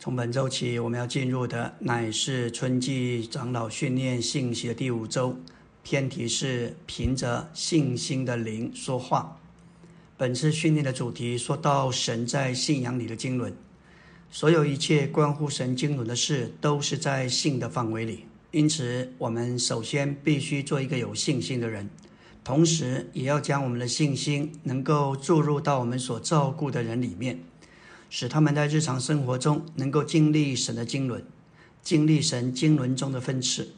从本周起，我们要进入的乃是春季长老训练信息的第五周，偏题是凭着信心的灵说话。本次训练的主题说到神在信仰里的经纶，所有一切关乎神经纶的事都是在信的范围里。因此，我们首先必须做一个有信心的人，同时也要将我们的信心能够注入到我们所照顾的人里面。使他们在日常生活中能够经历神的经纶，经历神经纶中的分次。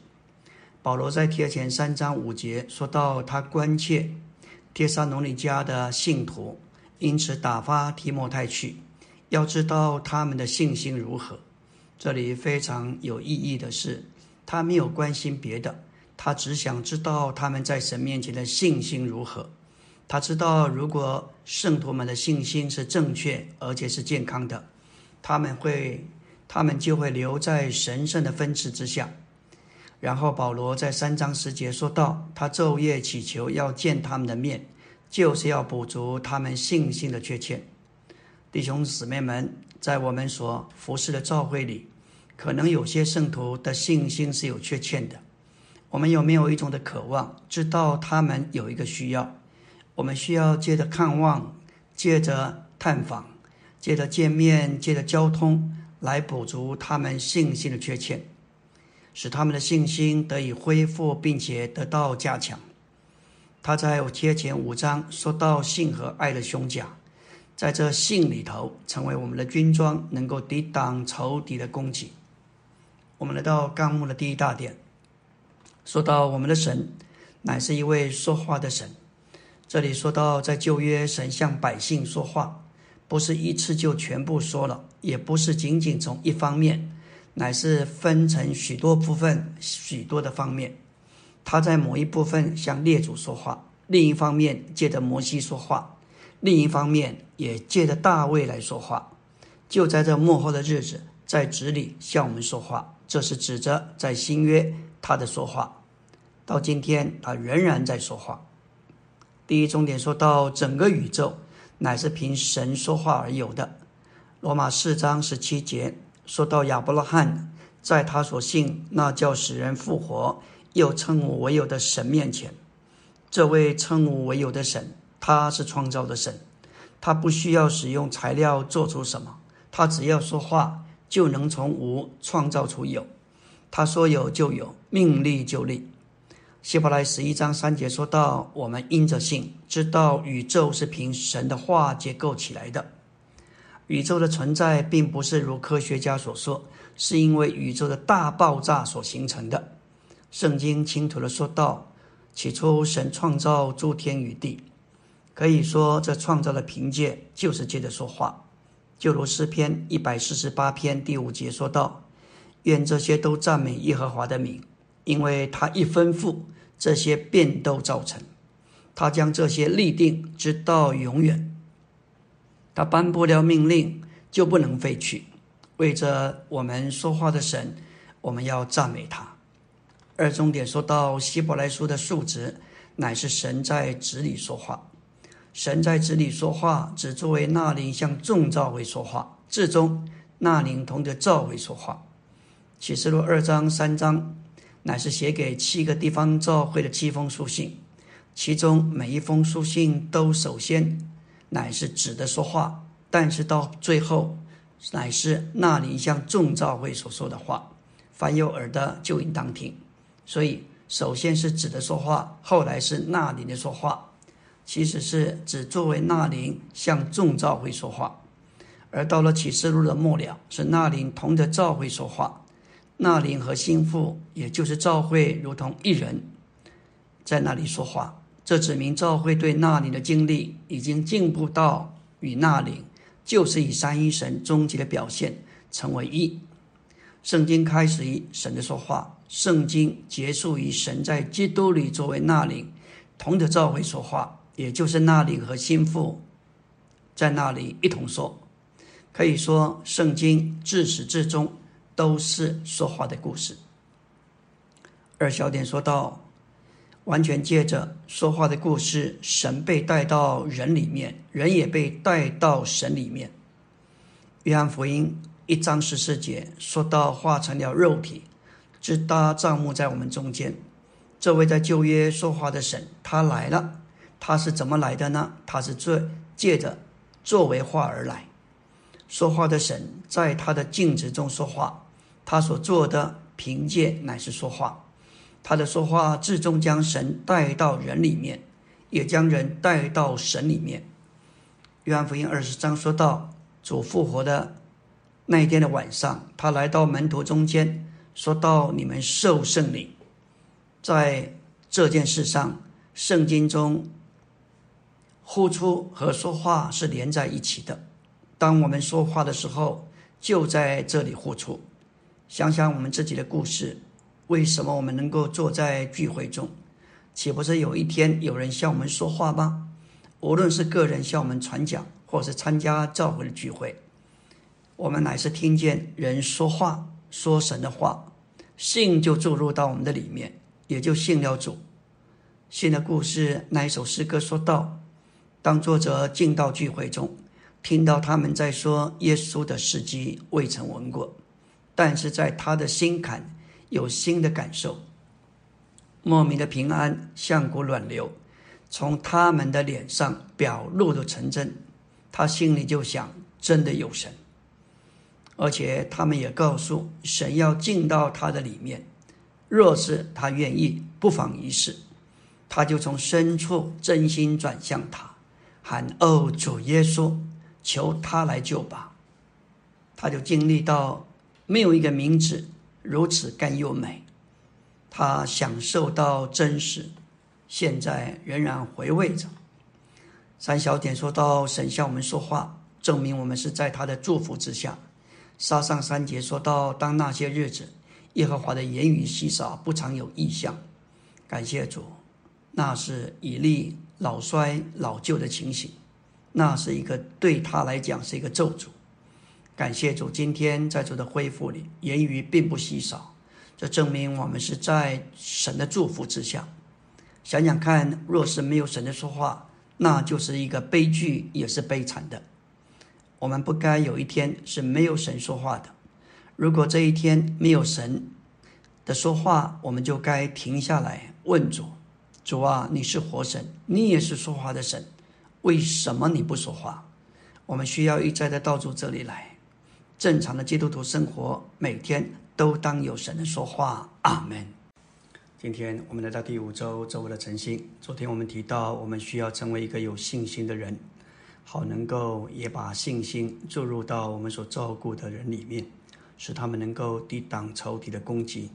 保罗在帖前三章五节说到，他关切帖撒罗尼迦的信徒，因此打发提摩太去，要知道他们的信心如何。这里非常有意义的是，他没有关心别的，他只想知道他们在神面前的信心如何。他知道，如果圣徒们的信心是正确而且是健康的，他们会，他们就会留在神圣的分赐之下。然后保罗在三章十节说道：“他昼夜祈求要见他们的面，就是要补足他们信心的缺欠。”弟兄姊妹们，在我们所服侍的教会里，可能有些圣徒的信心是有缺欠的。我们有没有一种的渴望，知道他们有一个需要？我们需要借着看望，借着探访，借着见面，借着交通，来补足他们信心的缺陷，使他们的信心得以恢复，并且得到加强。他在贴前五章说到性和爱的胸甲，在这信里头成为我们的军装，能够抵挡仇敌的攻击。我们来到纲目的第一大点，说到我们的神乃是一位说话的神。这里说到，在旧约，神向百姓说话，不是一次就全部说了，也不是仅仅从一方面，乃是分成许多部分、许多的方面。他在某一部分向列祖说话，另一方面借着摩西说话，另一方面也借着大卫来说话。就在这幕后的日子，在子里向我们说话，这是指着在新约他的说话。到今天，他仍然在说话。第一重点说到整个宇宙乃是凭神说话而有的。罗马四章十七节说到亚伯拉罕在他所信那叫使人复活又称我为有的神面前，这位称我为有的神，他是创造的神，他不需要使用材料做出什么，他只要说话就能从无创造出有，他说有就有，命立就立。希伯来十一章三节说到：“我们因着信，知道宇宙是凭神的话结构起来的。宇宙的存在并不是如科学家所说，是因为宇宙的大爆炸所形成的。圣经清楚的说到：起初神创造诸天与地，可以说这创造的凭借就是借着说话。就如诗篇一百四十八篇第五节说道：愿这些都赞美耶和华的名。”因为他一吩咐，这些便都造成；他将这些立定，直到永远。他颁布了命令，就不能废去。为着我们说话的神，我们要赞美他。二重点说到希伯来书的数值，乃是神在子里说话。神在子里说话，只作为那灵向众召会说话，至终那灵同着召会说话。启示录二章三章。乃是写给七个地方教会的七封书信，其中每一封书信都首先乃是指的说话，但是到最后乃是那里向众教会所说的话，凡有耳的就应当听。所以首先是指的说话，后来是那里的说话，其实是指作为那灵向众教会说话，而到了启示录的末了，是那灵同着教会说话。那灵和心腹，也就是赵会，如同一人，在那里说话。这指明赵会对那灵的经历已经进步到与那灵，就是以三一神终极的表现成为一。圣经开始于神的说话，圣经结束于神在基督里作为那灵同着赵会说话，也就是那灵和心腹在那里一同说。可以说，圣经自始至终。都是说话的故事。二小点说到，完全借着说话的故事，神被带到人里面，人也被带到神里面。约翰福音一一章十四节说到化成了肉体，直搭帐幕在我们中间。这位在旧约说话的神，他来了。他是怎么来的呢？他是借借着作为话而来。说话的神在他的镜子中说话，他所做的凭借乃是说话。他的说话最终将神带到人里面，也将人带到神里面。约翰福音二十章说到主复活的那一天的晚上，他来到门徒中间，说到你们受圣灵。在这件事上，圣经中呼出和说话是连在一起的。当我们说话的时候，就在这里呼出。想想我们自己的故事。为什么我们能够坐在聚会中？岂不是有一天有人向我们说话吗？无论是个人向我们传讲，或是参加教会的聚会，我们乃是听见人说话，说神的话，信就注入到我们的里面，也就信了主。信的故事，那一首诗歌说道：当作者进到聚会中，听到他们在说耶稣的事迹，未曾闻过，但是在他的心坎。有新的感受，莫名的平安像股暖流，从他们的脸上表露的成真。他心里就想：真的有神，而且他们也告诉神要进到他的里面。若是他愿意，不妨一试。他就从深处真心转向他，喊：“哦，主耶稣，求他来救吧！”他就经历到没有一个名字。如此干又美，他享受到真实，现在仍然回味着。三小点说到神向我们说话，证明我们是在他的祝福之下。沙上三节说到，当那些日子，耶和华的言语稀少，不常有异象。感谢主，那是以利老衰老旧的情形，那是一个对他来讲是一个咒诅。感谢主，今天在主的恢复里，言语并不稀少，这证明我们是在神的祝福之下。想想看，若是没有神的说话，那就是一个悲剧，也是悲惨的。我们不该有一天是没有神说话的。如果这一天没有神的说话，我们就该停下来问主：主啊，你是活神，你也是说话的神，为什么你不说话？我们需要一再的到主这里来。正常的基督徒生活，每天都当有神的说话。阿门。今天我们来到第五周周五的晨星。昨天我们提到，我们需要成为一个有信心的人，好能够也把信心注入到我们所照顾的人里面，使他们能够抵挡仇敌的攻击。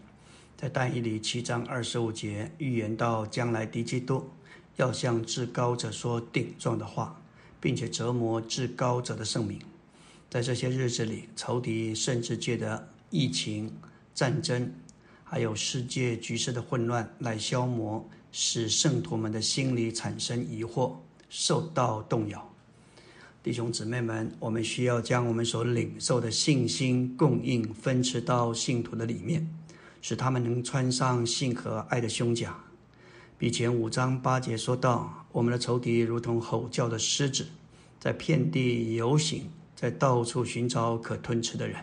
在但以理七章二十五节预言到，将来敌基督要向至高者说顶撞的话，并且折磨至高者的圣名。在这些日子里，仇敌甚至借着疫情、战争，还有世界局势的混乱来消磨，使圣徒们的心里产生疑惑，受到动摇。弟兄姊妹们，我们需要将我们所领受的信心供应分赐到信徒的里面，使他们能穿上信和爱的胸甲。比前五章八节说到，我们的仇敌如同吼叫的狮子，在遍地游行。在到处寻找可吞吃的人。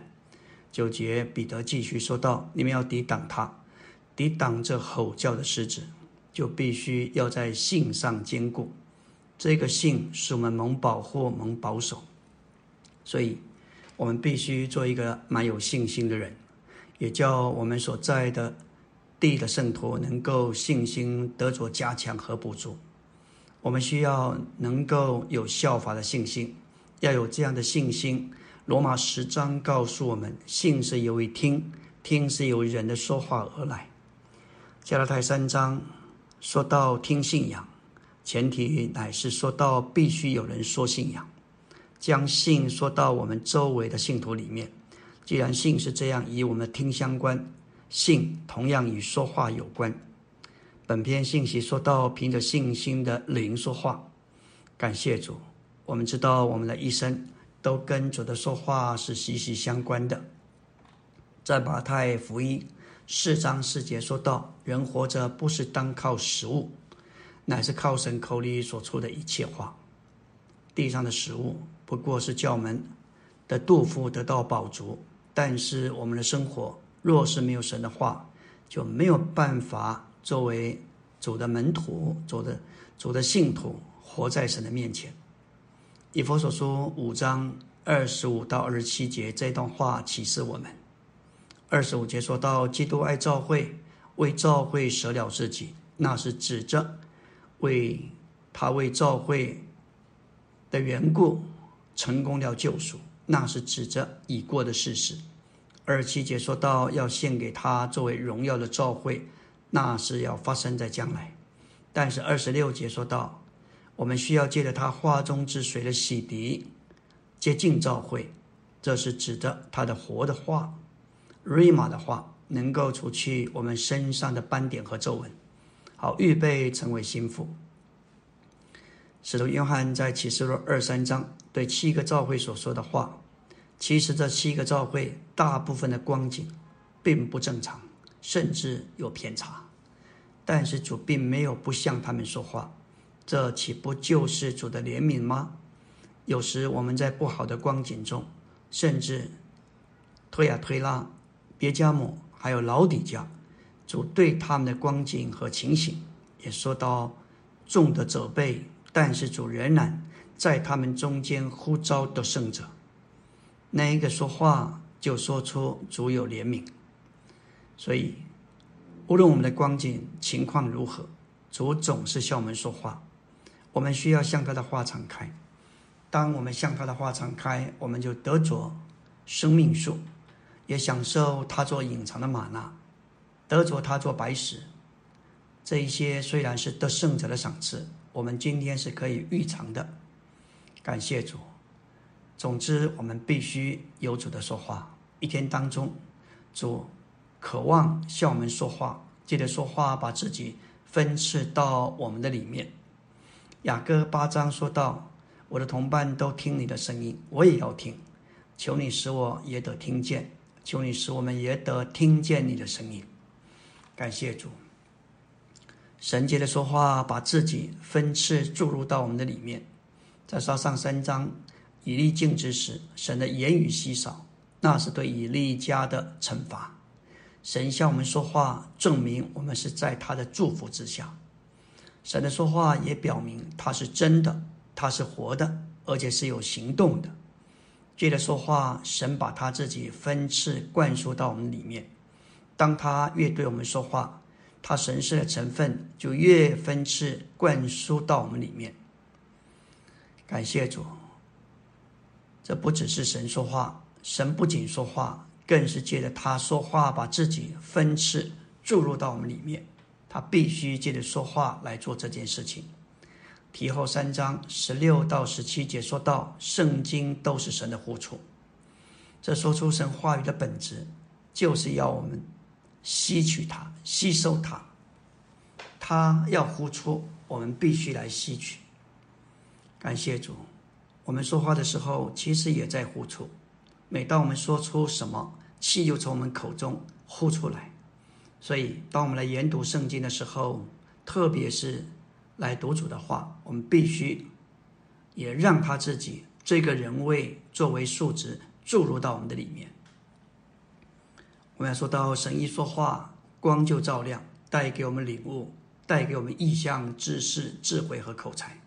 九节，彼得继续说道：“你们要抵挡他，抵挡这吼叫的狮子，就必须要在性上坚固。这个性是我们蒙保护、蒙保守，所以我们必须做一个蛮有信心的人，也叫我们所在的地的圣徒能够信心得着加强和补足。我们需要能够有效法的信心。”要有这样的信心。罗马十章告诉我们，信是由于听，听是由人的说话而来。加拉太三章说到听信仰，前提乃是说到必须有人说信仰，将信说到我们周围的信徒里面。既然信是这样，与我们听相关，信同样与说话有关。本篇信息说到凭着信心的灵说话，感谢主。我们知道，我们的一生都跟主的说话是息息相关的。在马太福音四章四节说到：“人活着不是单靠食物，乃是靠神口里所出的一切话。地上的食物不过是叫门的杜甫得到饱足。但是我们的生活若是没有神的话，就没有办法作为主的门徒、主的主的信徒活在神的面前。以佛所说五章二十五到二十七节这段话启示我们。二十五节说到基督爱教会，为教会舍了自己，那是指着为他为教会的缘故成功了救赎。那是指着已过的事实。二十七节说到要献给他作为荣耀的教会，那是要发生在将来。但是二十六节说到，我们需要借着他化中之水的洗涤，接近召会，这是指的他的活的话，瑞玛的话，能够除去我们身上的斑点和皱纹，好预备成为心腹。使徒约翰在启示录二三章对七个教会所说的话，其实这七个教会大部分的光景并不正常，甚至有偏差。但是主并没有不向他们说话，这岂不就是主的怜悯吗？有时我们在不好的光景中，甚至推啊推拉，别加姆还有老底家，主对他们的光景和情形也说到重的责备。但是主仍然在他们中间呼召得胜者，那一个说话就说出主有怜悯。所以，无论我们的光景情况如何，主总是向我们说话。我们需要向他的话敞开。当我们向他的话敞开，我们就得着生命树，也享受他做隐藏的玛纳，得着他做白石。这一些虽然是得胜者的赏赐。我们今天是可以预尝的，感谢主。总之，我们必须有主的说话。一天当中，主渴望向我们说话，记得说话，把自己分赐到我们的里面。雅各八章说道：“我的同伴都听你的声音，我也要听。求你使我也得听见，求你使我们也得听见你的声音。”感谢主。神接的说话，把自己分次注入到我们的里面。在沙上三章，以利静之时，神的言语稀少，那是对以利家的惩罚。神向我们说话，证明我们是在他的祝福之下。神的说话也表明他是真的，他是活的，而且是有行动的。借着说话，神把他自己分次灌输到我们里面。当他越对我们说话，他神圣的成分就越分次灌输到我们里面。感谢主，这不只是神说话，神不仅说话，更是借着他说话，把自己分次注入到我们里面。他必须借着说话来做这件事情。提后三章十六到十七节说到，圣经都是神的呼出，这说出神话语的本质，就是要我们。吸取它，吸收它，它要呼出，我们必须来吸取。感谢主，我们说话的时候，其实也在呼出。每当我们说出什么，气就从我们口中呼出来。所以，当我们来研读圣经的时候，特别是来读主的话，我们必须也让他自己这个人位作为数值注入到我们的里面。我们要说到神一说话，光就照亮，带给我们领悟，带给我们意象、知识、智慧和口才。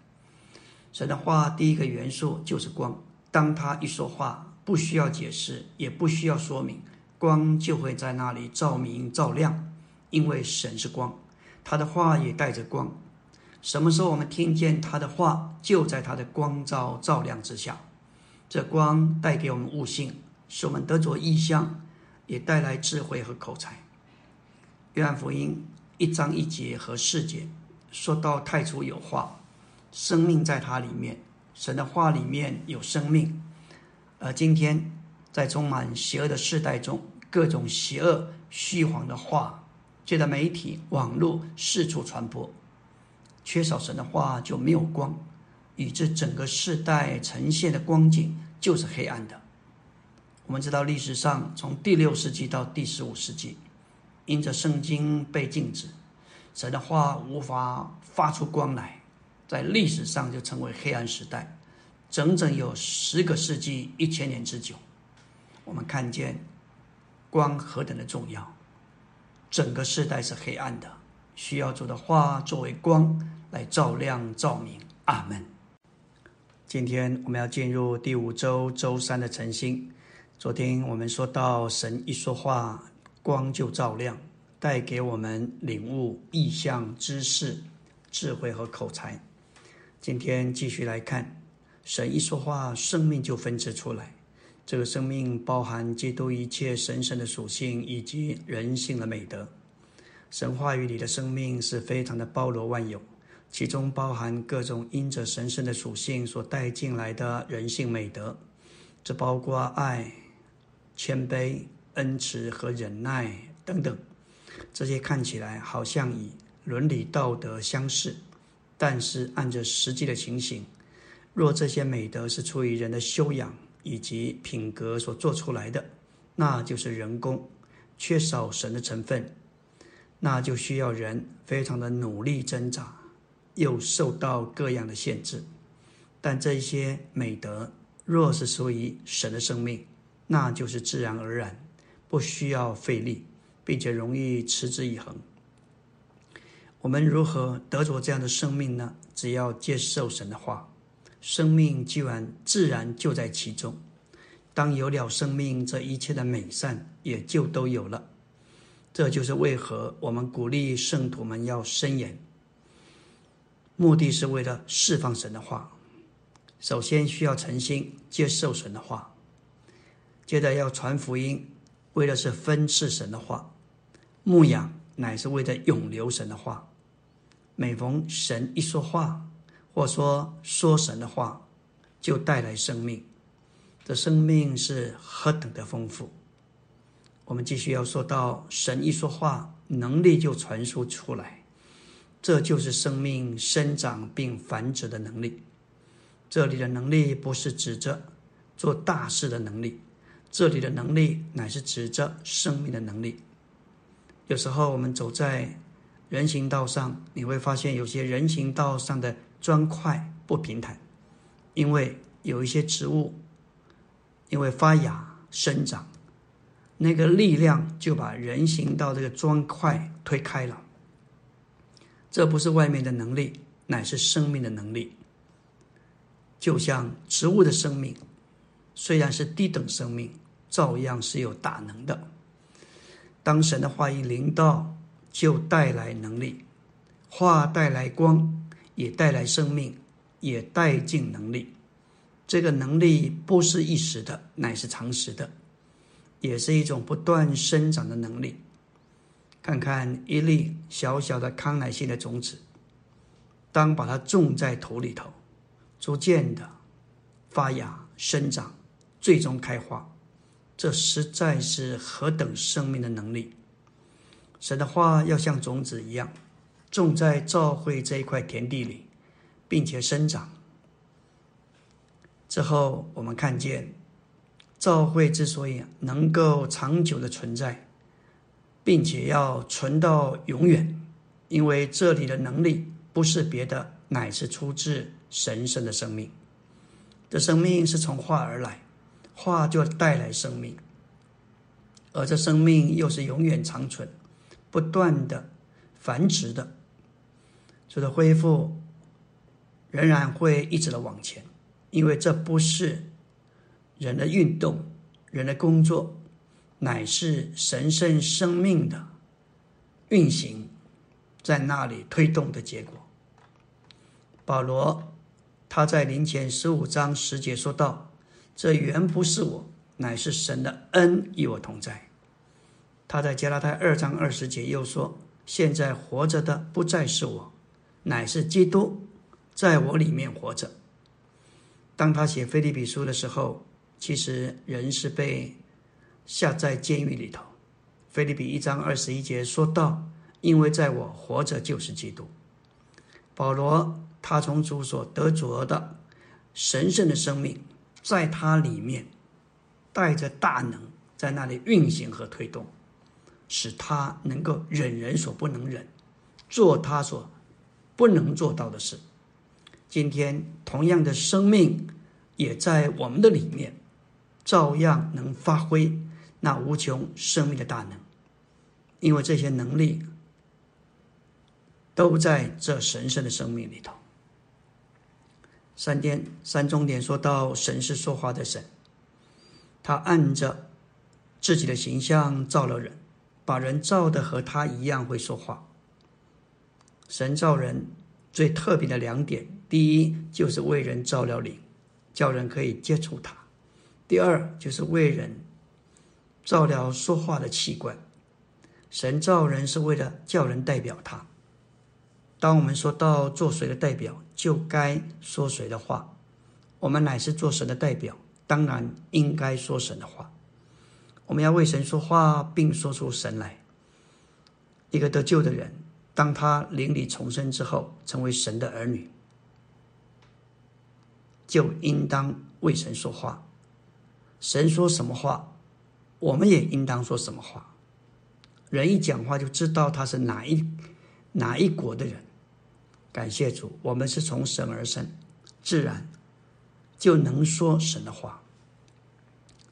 神的话第一个元素就是光，当他一说话，不需要解释，也不需要说明，光就会在那里照明、照亮，因为神是光，他的话也带着光。什么时候我们听见他的话，就在他的光照照亮之下，这光带给我们悟性，使我们得着意象。也带来智慧和口才。约翰福音一章一节和四节说到太初有话，生命在它里面，神的话里面有生命。而今天在充满邪恶的世代中，各种邪恶虚谎的话，借着媒体、网络四处传播，缺少神的话就没有光，以致整个世代呈现的光景就是黑暗的。我们知道，历史上从第六世纪到第十五世纪，因着圣经被禁止，神的话无法发出光来，在历史上就成为黑暗时代。整整有十个世纪一千年之久。我们看见光何等的重要，整个世代是黑暗的，需要主的话作为光来照亮照明。阿门。今天我们要进入第五周周三的晨星。昨天我们说到，神一说话，光就照亮，带给我们领悟、意象、知识、智慧和口才。今天继续来看，神一说话，生命就分支出来。这个生命包含基督一切神圣的属性以及人性的美德。神话语里的生命是非常的包罗万有，其中包含各种因着神圣的属性所带进来的人性美德。这包括爱、谦卑、恩慈和忍耐等等。这些看起来好像以伦理道德相似，但是按着实际的情形，若这些美德是出于人的修养。以及品格所做出来的，那就是人工，缺少神的成分，那就需要人非常的努力挣扎，又受到各样的限制。但这些美德若是属于神的生命，那就是自然而然，不需要费力，并且容易持之以恒。我们如何得着这样的生命呢？只要接受神的话。生命既然自然就在其中，当有了生命，这一切的美善也就都有了。这就是为何我们鼓励圣徒们要伸言，目的是为了释放神的话。首先需要诚心接受神的话，接着要传福音，为的是分赐神的话；牧养乃是为了永留神的话。每逢神一说话，或说说神的话，就带来生命。这生命是何等的丰富！我们继续要说到，神一说话，能力就传输出来。这就是生命生长并繁殖的能力。这里的能力不是指着做大事的能力，这里的能力乃是指着生命的能力。有时候我们走在人行道上，你会发现有些人行道上的。砖块不平坦，因为有一些植物因为发芽生长，那个力量就把人行道这个砖块推开了。这不是外面的能力，乃是生命的能力。就像植物的生命，虽然是低等生命，照样是有大能的。当神的话一临到，就带来能力，话带来光。也带来生命，也带进能力。这个能力不是一时的，乃是长时的，也是一种不断生长的能力。看看一粒小小的康乃馨的种子，当把它种在土里头，逐渐的发芽、生长，最终开花，这实在是何等生命的能力！神的话要像种子一样。种在教会这一块田地里，并且生长。之后，我们看见教会之所以能够长久的存在，并且要存到永远，因为这里的能力不是别的，乃是出自神圣的生命。这生命是从话而来，话就带来生命，而这生命又是永远长存、不断的繁殖的。这个恢复仍然会一直的往前，因为这不是人的运动、人的工作，乃是神圣生命的运行在那里推动的结果。保罗他在临前十五章十节说道：“这原不是我，乃是神的恩与我同在。”他在加拉太二章二十节又说：“现在活着的不再是我。”乃是基督在我里面活着。当他写菲利比书的时候，其实人是被下在监狱里头。菲利比一章二十一节说道：“因为在我活着就是基督。”保罗他从主所得着的神圣的生命，在他里面带着大能，在那里运行和推动，使他能够忍人所不能忍，做他所。不能做到的事。今天同样的生命也在我们的里面，照样能发挥那无穷生命的大能，因为这些能力都在这神圣的生命里头。三点三重点说到神是说话的神，他按着自己的形象造了人，把人造的和他一样会说话。神造人最特别的两点，第一就是为人造了灵，叫人可以接触他；第二就是为人造了说话的器官。神造人是为了叫人代表他。当我们说到做谁的代表，就该说谁的话。我们乃是做神的代表，当然应该说神的话。我们要为神说话，并说出神来。一个得救的人，当他灵里重生之后，成为神的儿女，就应当为神说话。神说什么话，我们也应当说什么话。人一讲话，就知道他是哪一哪一国的人。感谢主，我们是从神而生，自然就能说神的话。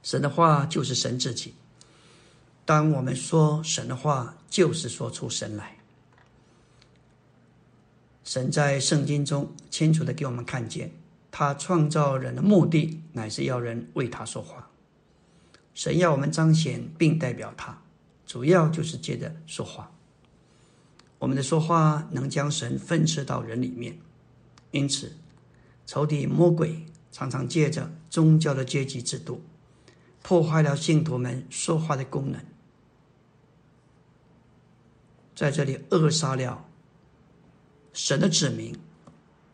神的话就是神自己。当我们说神的话，就是说出神来。神在圣经中清楚的给我们看见，他创造人的目的乃是要人为他说话。神要我们彰显并代表他，主要就是借着说话。我们的说话能将神分赐到人里面，因此，仇敌魔鬼常常借着宗教的阶级制度，破坏了信徒们说话的功能，在这里扼杀了神的子民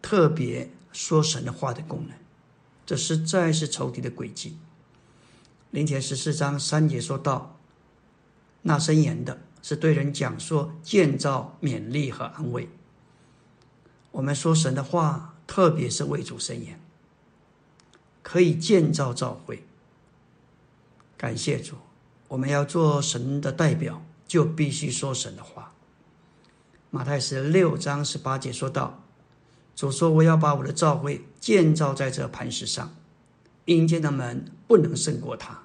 特别说神的话的功能，这实在是仇敌的诡计。灵前十四章三节说到，那伸言的。是对人讲说、建造、勉励和安慰。我们说神的话，特别是为主伸言，可以建造教会。感谢主，我们要做神的代表，就必须说神的话。马太十六章十八节说道：“主说，我要把我的教会建造在这磐石上，阴间的门不能胜过它。”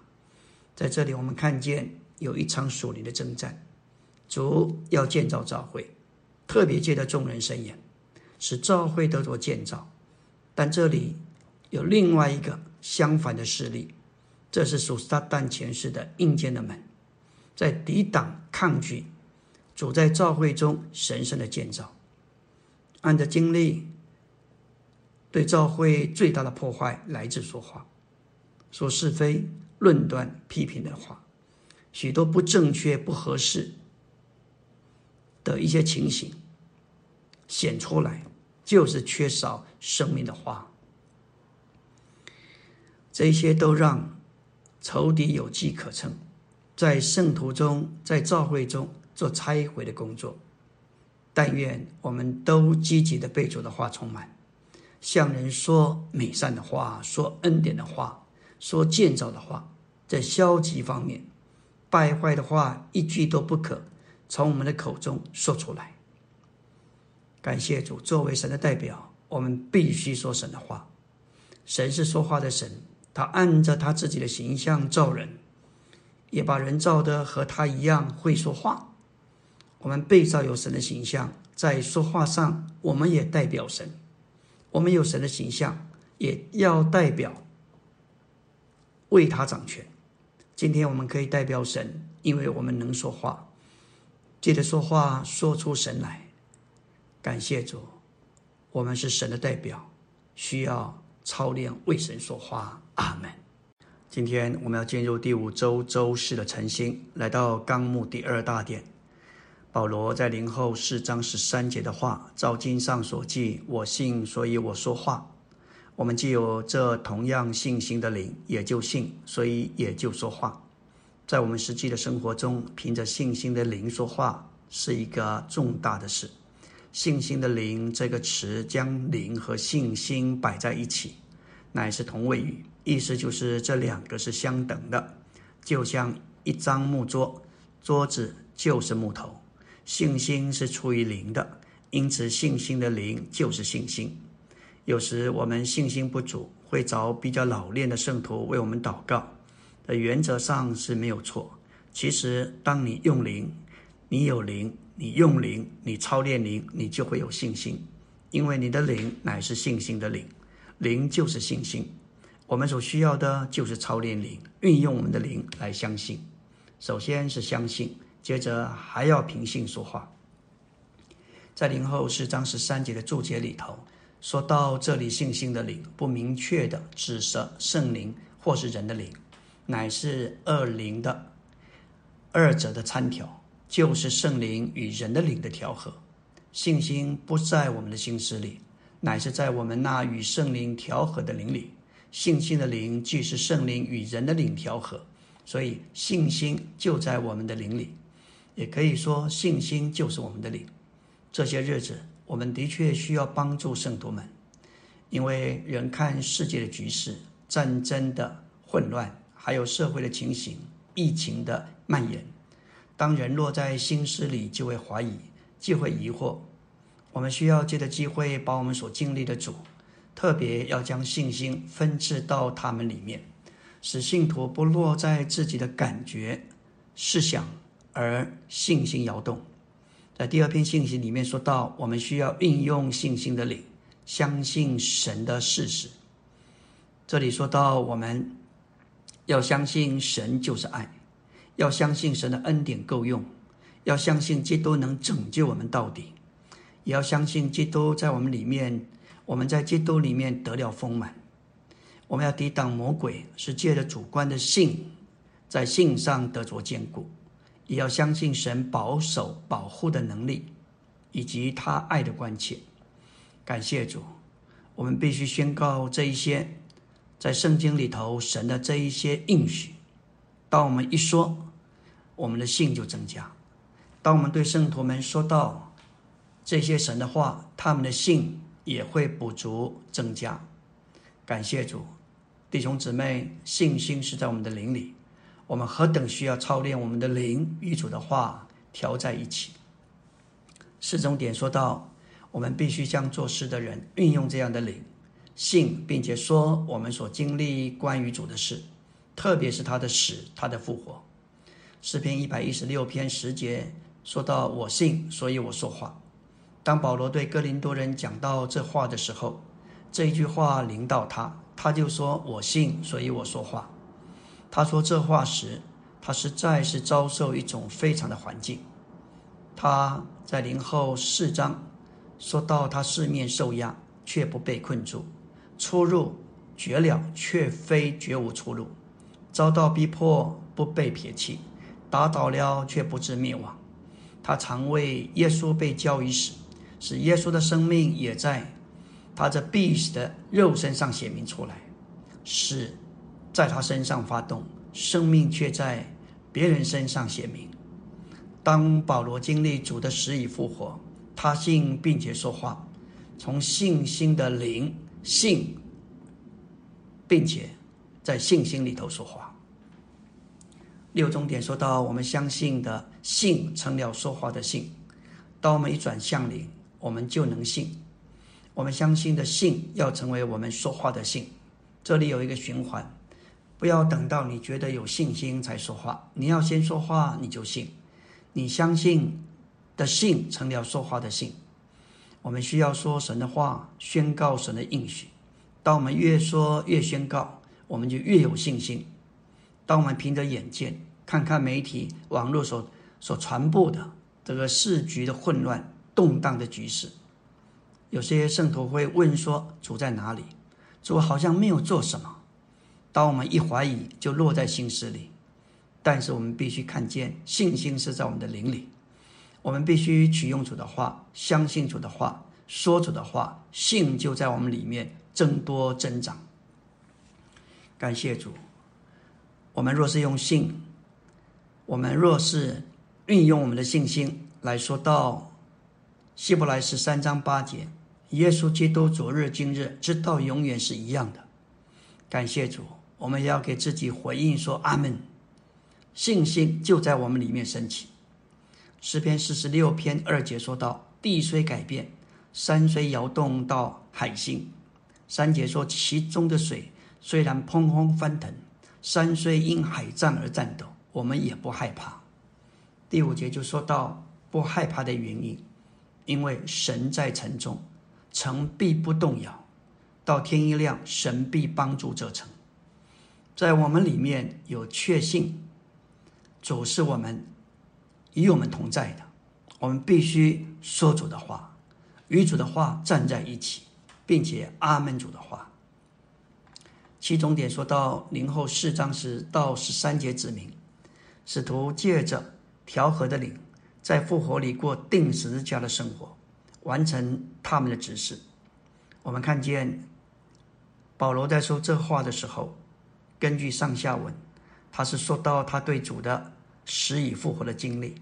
在这里，我们看见有一场属灵的征战。主要建造教会，特别借着众人伸言，使教会得着建造。但这里有另外一个相反的势力，这是属撒旦前世的阴间的门，在抵挡抗拒主在教会中神圣的建造。按照经历，对教会最大的破坏来自说话，说是非、论断、批评的话，许多不正确、不合适。的一些情形显出来，就是缺少生命的话，这些都让仇敌有机可乘，在圣徒中，在教会中做拆毁的工作。但愿我们都积极的被主的话充满，向人说美善的话，说恩典的话，说建造的话，在消极方面败坏的话一句都不可。从我们的口中说出来。感谢主，作为神的代表，我们必须说神的话。神是说话的神，他按着他自己的形象造人，也把人造的和他一样会说话。我们被造有神的形象，在说话上，我们也代表神。我们有神的形象，也要代表为他掌权。今天我们可以代表神，因为我们能说话。记得说话，说出神来。感谢主，我们是神的代表，需要操练为神说话。阿门。今天我们要进入第五周周四的晨星，来到纲目第二大点。保罗在灵后四章十三节的话，照经上所记：“我信，所以我说话。”我们既有这同样信心的灵，也就信，所以也就说话。在我们实际的生活中，凭着信心的灵说话是一个重大的事。信心的灵这个词将灵和信心摆在一起，乃是同位语，意思就是这两个是相等的。就像一张木桌，桌子就是木头。信心是出于灵的，因此信心的灵就是信心。有时我们信心不足，会找比较老练的圣徒为我们祷告，的原则上是没有错。其实，当你用灵，你有灵，你用灵，你操练灵，你就会有信心，因为你的灵乃是信心的灵，灵就是信心。我们所需要的就是操练灵，运用我们的灵来相信。首先是相信，接着还要凭信说话。在灵后是章十三节的注解里头。说到这里，信心的灵不明确的指涉圣灵或是人的灵，乃是二灵的二者的参调，就是圣灵与人的灵的调和。信心不在我们的心思里，乃是在我们那与圣灵调和的灵里。信心的灵既是圣灵与人的灵调和，所以信心就在我们的灵里。也可以说，信心就是我们的灵。这些日子。我们的确需要帮助圣徒们，因为人看世界的局势、战争的混乱，还有社会的情形、疫情的蔓延。当人落在心思里，就会怀疑，就会疑惑。我们需要借着机会，把我们所经历的主，特别要将信心分赐到他们里面，使信徒不落在自己的感觉、思想而信心摇动。在第二篇信息里面说到，我们需要运用信心的灵，相信神的事实。这里说到，我们要相信神就是爱，要相信神的恩典够用，要相信基督能拯救我们到底，也要相信基督在我们里面，我们在基督里面得了丰满。我们要抵挡魔鬼，是借着主观的信，在信上得着坚固。也要相信神保守、保护的能力，以及他爱的关切。感谢主，我们必须宣告这一些，在圣经里头神的这一些应许。当我们一说，我们的信就增加；当我们对圣徒们说到这些神的话，他们的信也会补足增加。感谢主，弟兄姊妹，信心是在我们的灵里。我们何等需要操练我们的灵与主的话调在一起。四重点说到，我们必须将做事的人运用这样的灵，信并且说我们所经历关于主的事，特别是他的死、他的复活。诗篇一百一十六篇十节说到：“我信，所以我说话。”当保罗对哥林多人讲到这话的时候，这一句话临到他，他就说：“我信，所以我说话。”他说这话时，他实在是遭受一种非常的环境。他在临后四章说到，他四面受压，却不被困住；出入绝了，却非绝无出路；遭到逼迫，不被撇弃；打倒了，却不致灭亡。他常为耶稣被交于死，使耶稣的生命也在他这必死的肉身上显明出来，使。在他身上发动，生命却在别人身上显明。当保罗经历主的死与复活，他信并且说话，从信心的灵信，并且在信心里头说话。六重点说到，我们相信的信成了说话的信。当我们一转向灵，我们就能信。我们相信的信要成为我们说话的信。这里有一个循环。不要等到你觉得有信心才说话，你要先说话，你就信。你相信的信成了说话的信。我们需要说神的话，宣告神的应许。当我们越说越宣告，我们就越有信心。当我们凭着眼见，看看媒体、网络所所传播的这个市局的混乱、动荡的局势，有些圣徒会问说：“主在哪里？主好像没有做什么。”当我们一怀疑，就落在心思里。但是我们必须看见，信心是在我们的灵里。我们必须取用主的话，相信主的话，说主的话，信就在我们里面增多增长。感谢主。我们若是用信，我们若是运用我们的信心来说到希伯来十三章八节，耶稣基督昨日今日直到永远是一样的。感谢主。我们要给自己回应说：“阿门。”信心就在我们里面升起。诗篇四十六篇二节说到：“地虽改变，山虽摇动到海心，三节说，其中的水虽然砰砰翻腾，山虽因海战而颤抖，我们也不害怕。第五节就说到不害怕的原因，因为神在城中，城必不动摇。到天一亮，神必帮助这城。在我们里面有确信，主是我们与我们同在的。我们必须说主的话，与主的话站在一起，并且阿门主的话。其中点说到零后四章十到十三节指明，使徒借着调和的灵，在复活里过定时家的生活，完成他们的指示。我们看见。保罗在说这话的时候，根据上下文，他是说到他对主的死以复活的经历。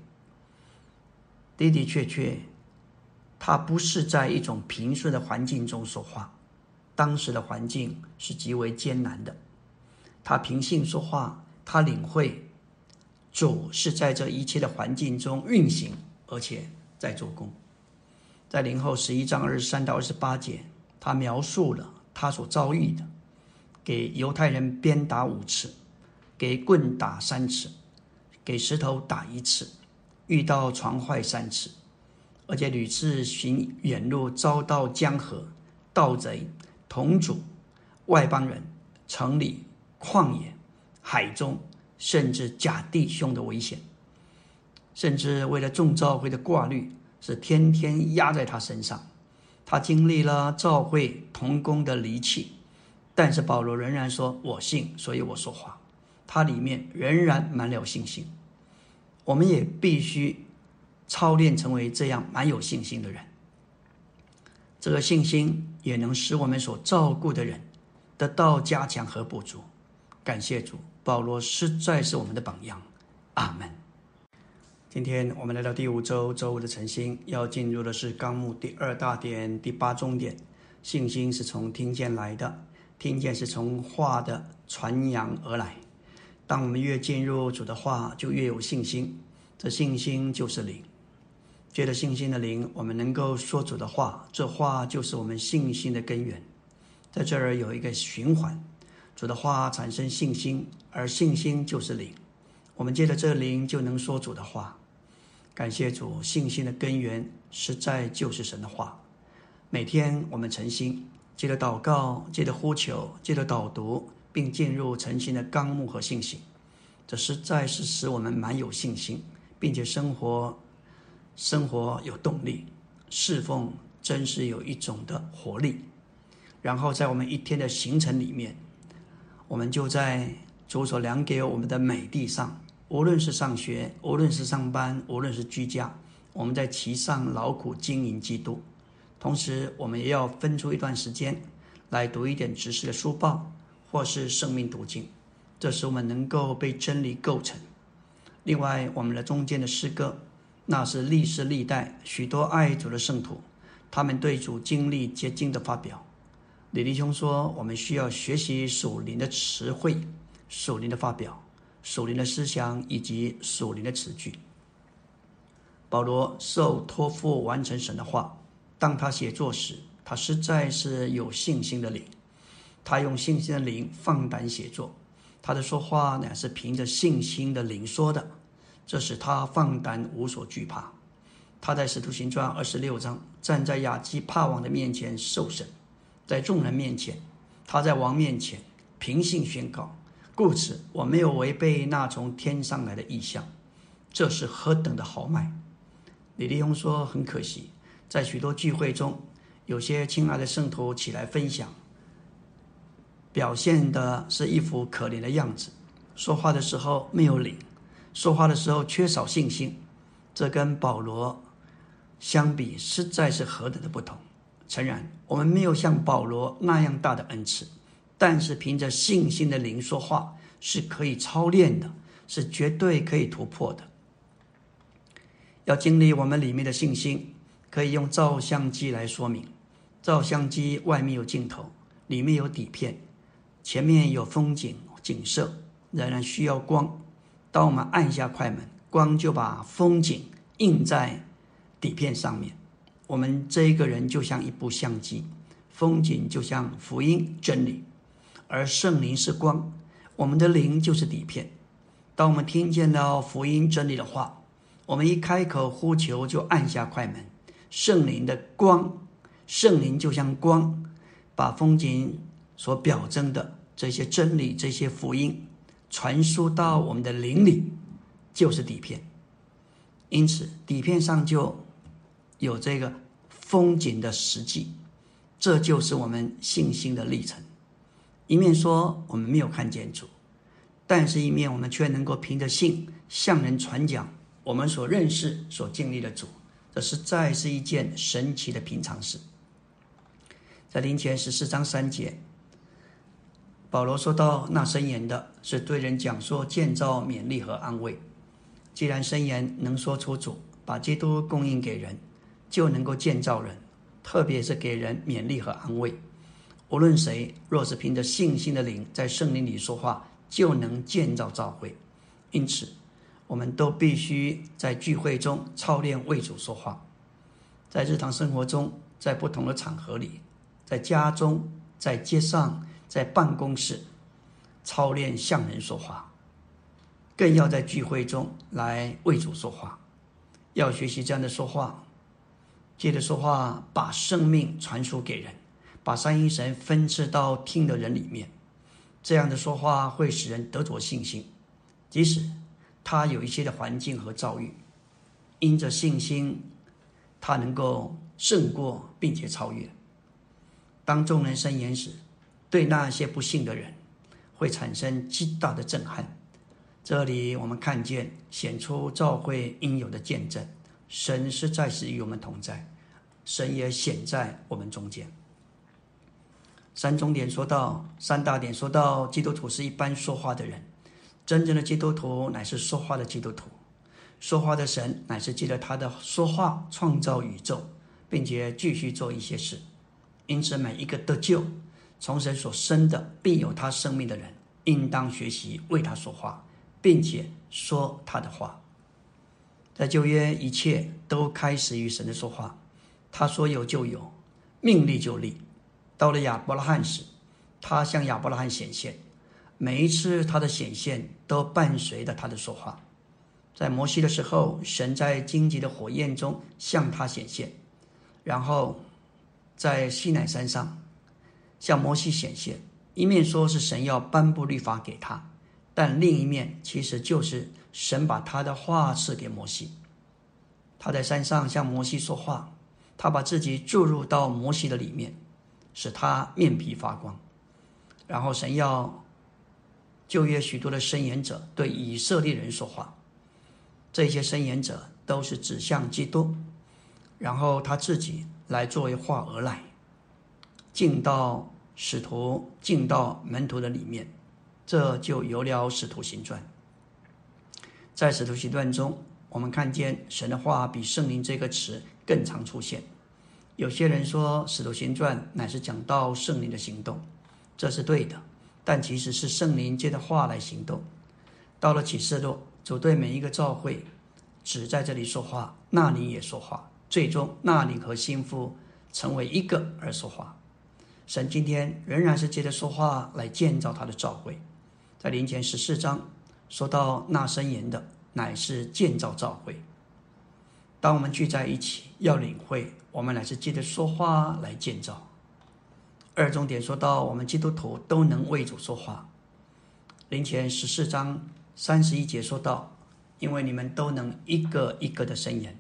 的的确确，他不是在一种平顺的环境中说话，当时的环境是极为艰难的。他凭信说话，他领会主是在这一切的环境中运行，而且在做工。在零后十一章二十三到二十八节，他描述了。他所遭遇的，给犹太人鞭打五次，给棍打三次，给石头打一次，遇到船坏三次，而且屡次行远路遭到江河、盗贼、同族、外邦人、城里、旷野、海中，甚至假弟兄的危险，甚至为了众召会的挂虑，是天天压在他身上。他经历了教会同工的离弃，但是保罗仍然说：“我信，所以我说话。”他里面仍然满了信心。我们也必须操练成为这样蛮有信心的人。这个信心也能使我们所照顾的人得到加强和补足。感谢主，保罗实在是我们的榜样。阿门。今天我们来到第五周周五的晨星，要进入的是纲目第二大点第八中点。信心是从听见来的，听见是从话的传扬而来。当我们越进入主的话，就越有信心。这信心就是灵，借着信心的灵，我们能够说主的话，这话就是我们信心的根源。在这儿有一个循环，主的话产生信心，而信心就是灵。我们借着这灵，就能说主的话。感谢主，信心的根源实在就是神的话。每天我们诚心，记得祷告，记得呼求，记得导读，并进入诚心的纲目和信心，这实在是使我们蛮有信心，并且生活生活有动力，侍奉真是有一种的活力。然后在我们一天的行程里面，我们就在主所量给我们的美地上。无论是上学，无论是上班，无论是居家，我们在其上劳苦经营基督。同时，我们也要分出一段时间来读一点知识的书报，或是生命途径，这使我们能够被真理构成。另外，我们的中间的诗歌，那是历世历代许多爱主的圣徒，他们对主经历结晶的发表。李弟兄说，我们需要学习属灵的词汇，属灵的发表。属灵的思想以及属灵的词句。保罗受托付完成神的话，当他写作时，他实在是有信心的灵。他用信心的灵放胆写作，他的说话呢是凭着信心的灵说的，这使他放胆无所惧怕。他在使徒行传二十六章站在亚基帕王的面前受审，在众人面前，他在王面前凭信宣告。故此，我没有违背那从天上来的意象，这是何等的豪迈！李立庸说：“很可惜，在许多聚会中，有些亲爱的圣徒起来分享，表现的是一副可怜的样子，说话的时候没有灵，说话的时候缺少信心。这跟保罗相比，实在是何等的不同！诚然，我们没有像保罗那样大的恩赐。”但是凭着信心的灵说话是可以操练的，是绝对可以突破的。要经历我们里面的信心，可以用照相机来说明。照相机外面有镜头，里面有底片，前面有风景景色，仍然需要光。当我们按下快门，光就把风景印在底片上面。我们这一个人就像一部相机。风景就像福音真理，而圣灵是光，我们的灵就是底片。当我们听见了福音真理的话，我们一开口呼求，就按下快门。圣灵的光，圣灵就像光，把风景所表征的这些真理、这些福音传输到我们的灵里，就是底片。因此，底片上就有这个风景的实际，这就是我们信心的历程。一面说我们没有看见主，但是一面我们却能够凭着信向人传讲我们所认识、所经历的主。这实在是一件神奇的平常事。在林前十四章三节，保罗说到：“那伸言的是对人讲说、建造、勉励和安慰。”既然申言能说出主，把基督供应给人，就能够建造人，特别是给人勉励和安慰。无论谁，若是凭着信心的灵在圣灵里说话，就能建造教会。因此，我们都必须在聚会中操练为主说话，在日常生活中，在不同的场合里，在家中，在街上，在办公室，操练向人说话。更要在聚会中来为主说话，要学习这样的说话，借着说话把生命传输给人，把三一神分赐到听的人里面。这样的说话会使人得着信心，即使他有一些的环境和遭遇，因着信心，他能够胜过并且超越。当众人声言时，对那些不幸的人会产生极大的震撼。这里我们看见显出教会应有的见证，神是在是与我们同在，神也显在我们中间。三重点说到，三大点说到，基督徒是一般说话的人，真正的基督徒乃是说话的基督徒，说话的神乃是借着他的说话创造宇宙，并且继续做一些事。因此，每一个得救、从神所生的、必有他生命的人，应当学习为他说话。并且说他的话，在旧约一切都开始于神的说话，他说有就有，命立就立。到了亚伯拉罕时，他向亚伯拉罕显现，每一次他的显现都伴随着他的说话。在摩西的时候，神在荆棘的火焰中向他显现，然后在西乃山上向摩西显现，一面说是神要颁布律法给他。但另一面，其实就是神把他的话赐给摩西。他在山上向摩西说话，他把自己注入到摩西的里面，使他面皮发光。然后神要旧约许多的申言者对以色列人说话，这些申言者都是指向基督，然后他自己来作为话而来，进到使徒、进到门徒的里面。这就有了《使徒行传》。在《使徒行传》中，我们看见神的话比“圣灵”这个词更常出现。有些人说，《使徒行传》乃是讲到圣灵的行动，这是对的。但其实是圣灵借着话来行动。到了启示录，主对每一个教会只在这里说话，那里也说话，最终那里和心腹成为一个而说话。神今天仍然是借着说话来建造他的教会。在林前十四章说到那声言的，乃是建造教会。当我们聚在一起要领会，我们乃是借着说话来建造。二重点说到我们基督徒都能为主说话。林前十四章三十一节说到，因为你们都能一个一个的声言。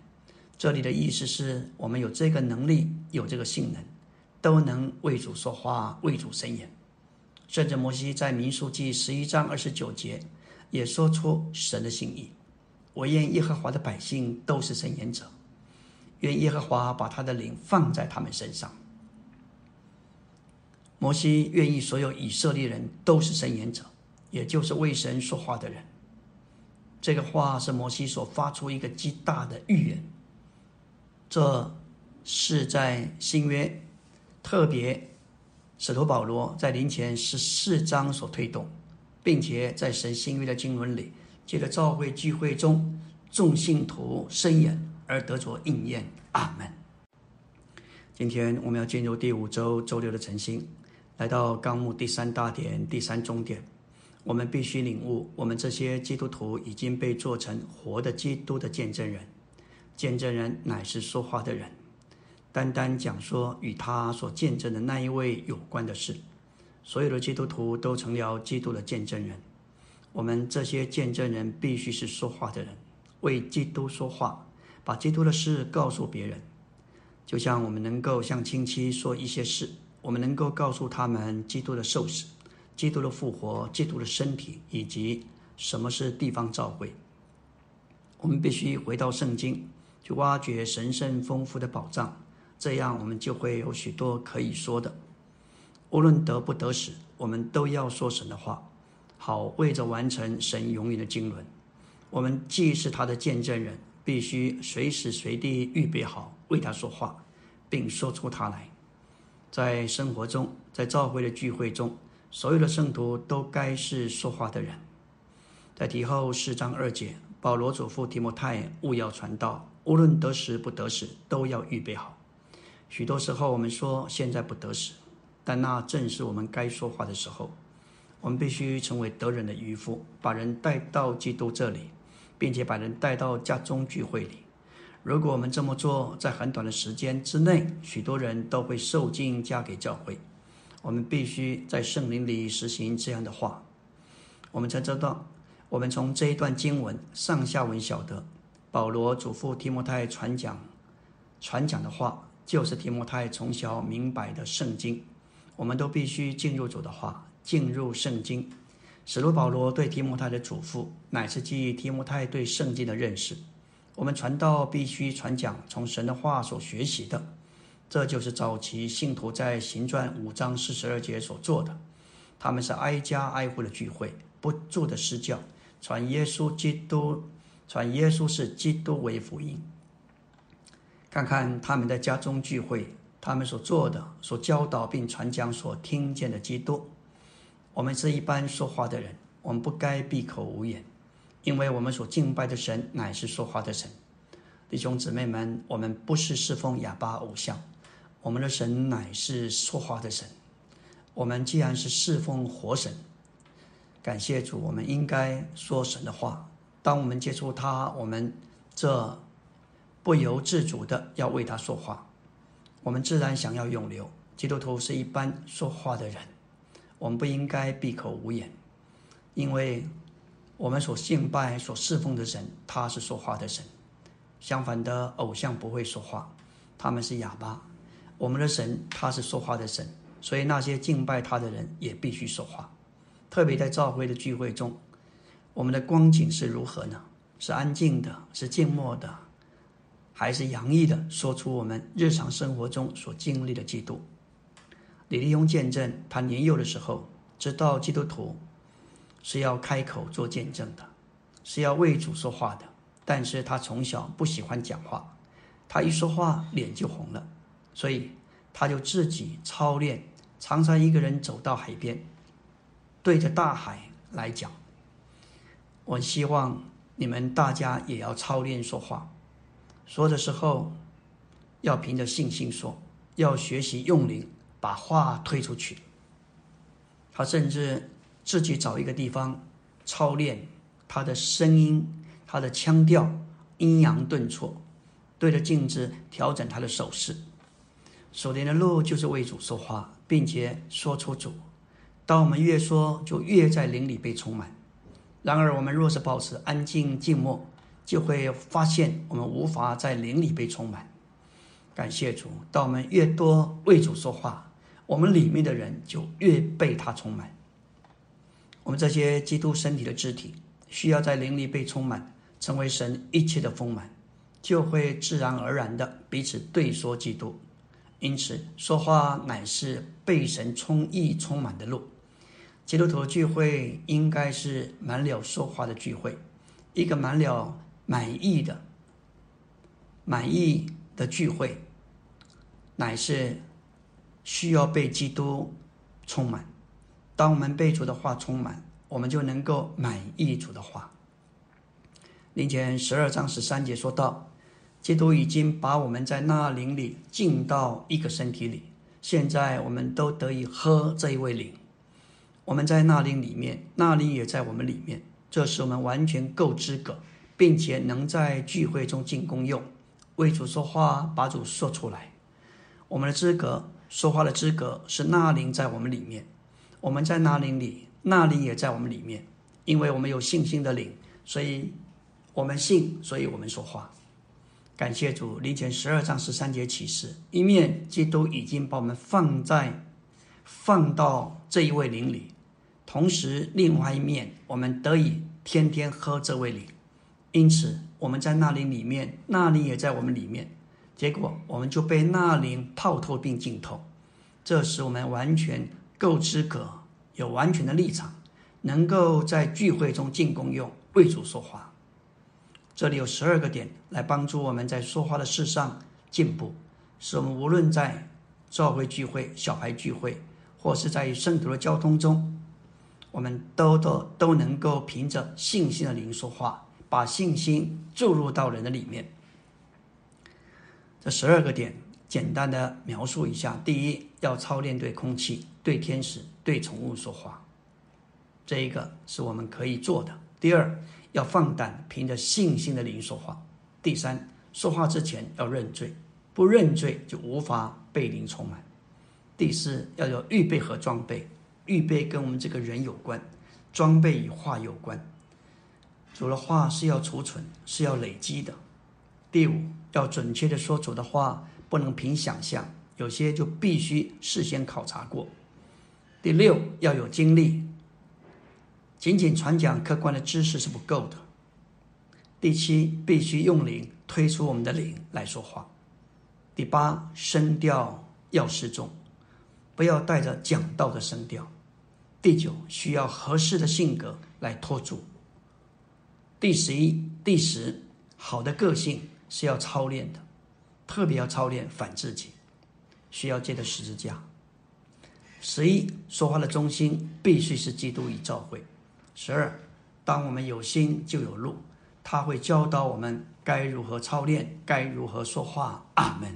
这里的意思是我们有这个能力，有这个性能，都能为主说话，为主声言。甚至摩西在民数记十一章二十九节也说出神的心意：“我愿耶和华的百姓都是伸言者，愿耶和华把他的灵放在他们身上。”摩西愿意所有以色列人都是神言者，也就是为神说话的人。这个话是摩西所发出一个极大的预言。这是在新约特别。使徒保罗在临前十四章所推动，并且在神新约的经文里，借着召会聚会中众信徒伸言而得着应验。阿门。今天我们要进入第五周周六的晨星，来到纲目第三大点第三终点。我们必须领悟，我们这些基督徒已经被做成活的基督的见证人。见证人乃是说话的人，单单讲说与他所见证的那一位有关的事。所有的基督徒都成了基督的见证人。我们这些见证人必须是说话的人，为基督说话，把基督的事告诉别人。就像我们能够向亲戚说一些事，我们能够告诉他们基督的受死。基督的复活，基督的身体，以及什么是地方召会，我们必须回到圣经，去挖掘神圣丰富的宝藏，这样我们就会有许多可以说的。无论得不得死，我们都要说神的话，好为着完成神永远的经纶。我们既是他的见证人，必须随时随地预备好为他说话，并说出他来。在生活中，在召会的聚会中。所有的圣徒都该是说话的人。在提后四章二节，保罗祖父提摩太勿要传道，无论得时不得时，都要预备好。许多时候我们说现在不得时，但那正是我们该说话的时候。我们必须成为得人的渔夫，把人带到基督这里，并且把人带到家中聚会里。如果我们这么做，在很短的时间之内，许多人都会受尽嫁给教会。我们必须在圣灵里实行这样的话，我们才知道。我们从这一段经文上下文晓得，保罗嘱咐提摩太传讲、传讲的话，就是提摩太从小明白的圣经。我们都必须进入主的话，进入圣经。使徒保罗对提摩太的嘱咐，乃是基于提摩太对圣经的认识。我们传道必须传讲从神的话所学习的。这就是早期信徒在行传五章四十二节所做的。他们是挨家挨户的聚会，不住的施教，传耶稣基督，传耶稣是基督为福音。看看他们在家中聚会，他们所做的、所教导并传讲所听见的基督。我们是一般说话的人，我们不该闭口无言，因为我们所敬拜的神乃是说话的神。弟兄姊妹们，我们不是侍奉哑巴偶像。我们的神乃是说话的神。我们既然是侍奉活神，感谢主，我们应该说神的话。当我们接触他，我们这不由自主的要为他说话。我们自然想要永留。基督徒是一般说话的人，我们不应该闭口无言，因为我们所敬拜、所侍奉的神，他是说话的神。相反的，偶像不会说话，他们是哑巴。我们的神他是说话的神，所以那些敬拜他的人也必须说话。特别在召会的聚会中，我们的光景是如何呢？是安静的，是静默的，还是洋溢的说出我们日常生活中所经历的基督？李立庸见证，他年幼的时候知道基督徒是要开口做见证的，是要为主说话的。但是他从小不喜欢讲话，他一说话脸就红了。所以，他就自己操练，常常一个人走到海边，对着大海来讲。我希望你们大家也要操练说话，说的时候要凭着信心说，要学习用灵把话推出去。他甚至自己找一个地方操练他的声音、他的腔调、阴阳顿挫，对着镜子调整他的手势。所连的路就是为主说话，并且说出主。当我们越说，就越在灵里被充满。然而，我们若是保持安静静默，就会发现我们无法在灵里被充满。感谢主，当我们越多为主说话，我们里面的人就越被他充满。我们这些基督身体的肢体，需要在灵里被充满，成为神一切的丰满，就会自然而然的彼此对说基督。因此，说话乃是被神充溢、充满的路。基督徒聚会应该是满了说话的聚会，一个满了满意的、满意的聚会，乃是需要被基督充满。当我们被主的话充满，我们就能够满意主的话。林前十二章十三节说到。基督已经把我们在那灵里进到一个身体里，现在我们都得以喝这一位灵。我们在那灵里面，那灵也在我们里面，这使我们完全够资格，并且能在聚会中进功用，为主说话，把主说出来。我们的资格，说话的资格是那灵在我们里面，我们在那灵里，那灵也在我们里面，因为我们有信心的灵，所以我们信，所以我们说话。感谢主，林前十二章十三节启示，一面基督已经把我们放在放到这一位灵里。同时，另外一面，我们得以天天喝这位灵，因此我们在那灵里面，那灵也在我们里面，结果我们就被那灵泡透并浸透，这使我们完全够资格，有完全的立场，能够在聚会中进功用，为主说话。这里有十二个点来帮助我们在说话的事上进步，使我们无论在教会聚会、小孩聚会，或是在圣徒的交通中。我们都都都能够凭着信心的灵说话，把信心注入到人的里面。这十二个点，简单的描述一下：第一，要操练对空气、对天使、对宠物说话，这一个是我们可以做的；第二，要放胆凭着信心的灵说话；第三，说话之前要认罪，不认罪就无法被灵充满；第四，要有预备和装备。预备跟我们这个人有关，装备与话有关。主的话是要储存，是要累积的。第五，要准确的说主的话，不能凭想象，有些就必须事先考察过。第六，要有经历，仅仅传讲客观的知识是不够的。第七，必须用灵推出我们的灵来说话。第八，声调要适中。不要带着讲道的声调。第九，需要合适的性格来托住。第十一、第十，好的个性是要操练的，特别要操练反自己，需要借的十字架。十一，说话的中心必须是基督与教会。十二，当我们有心就有路，他会教导我们该如何操练，该如何说话。阿门。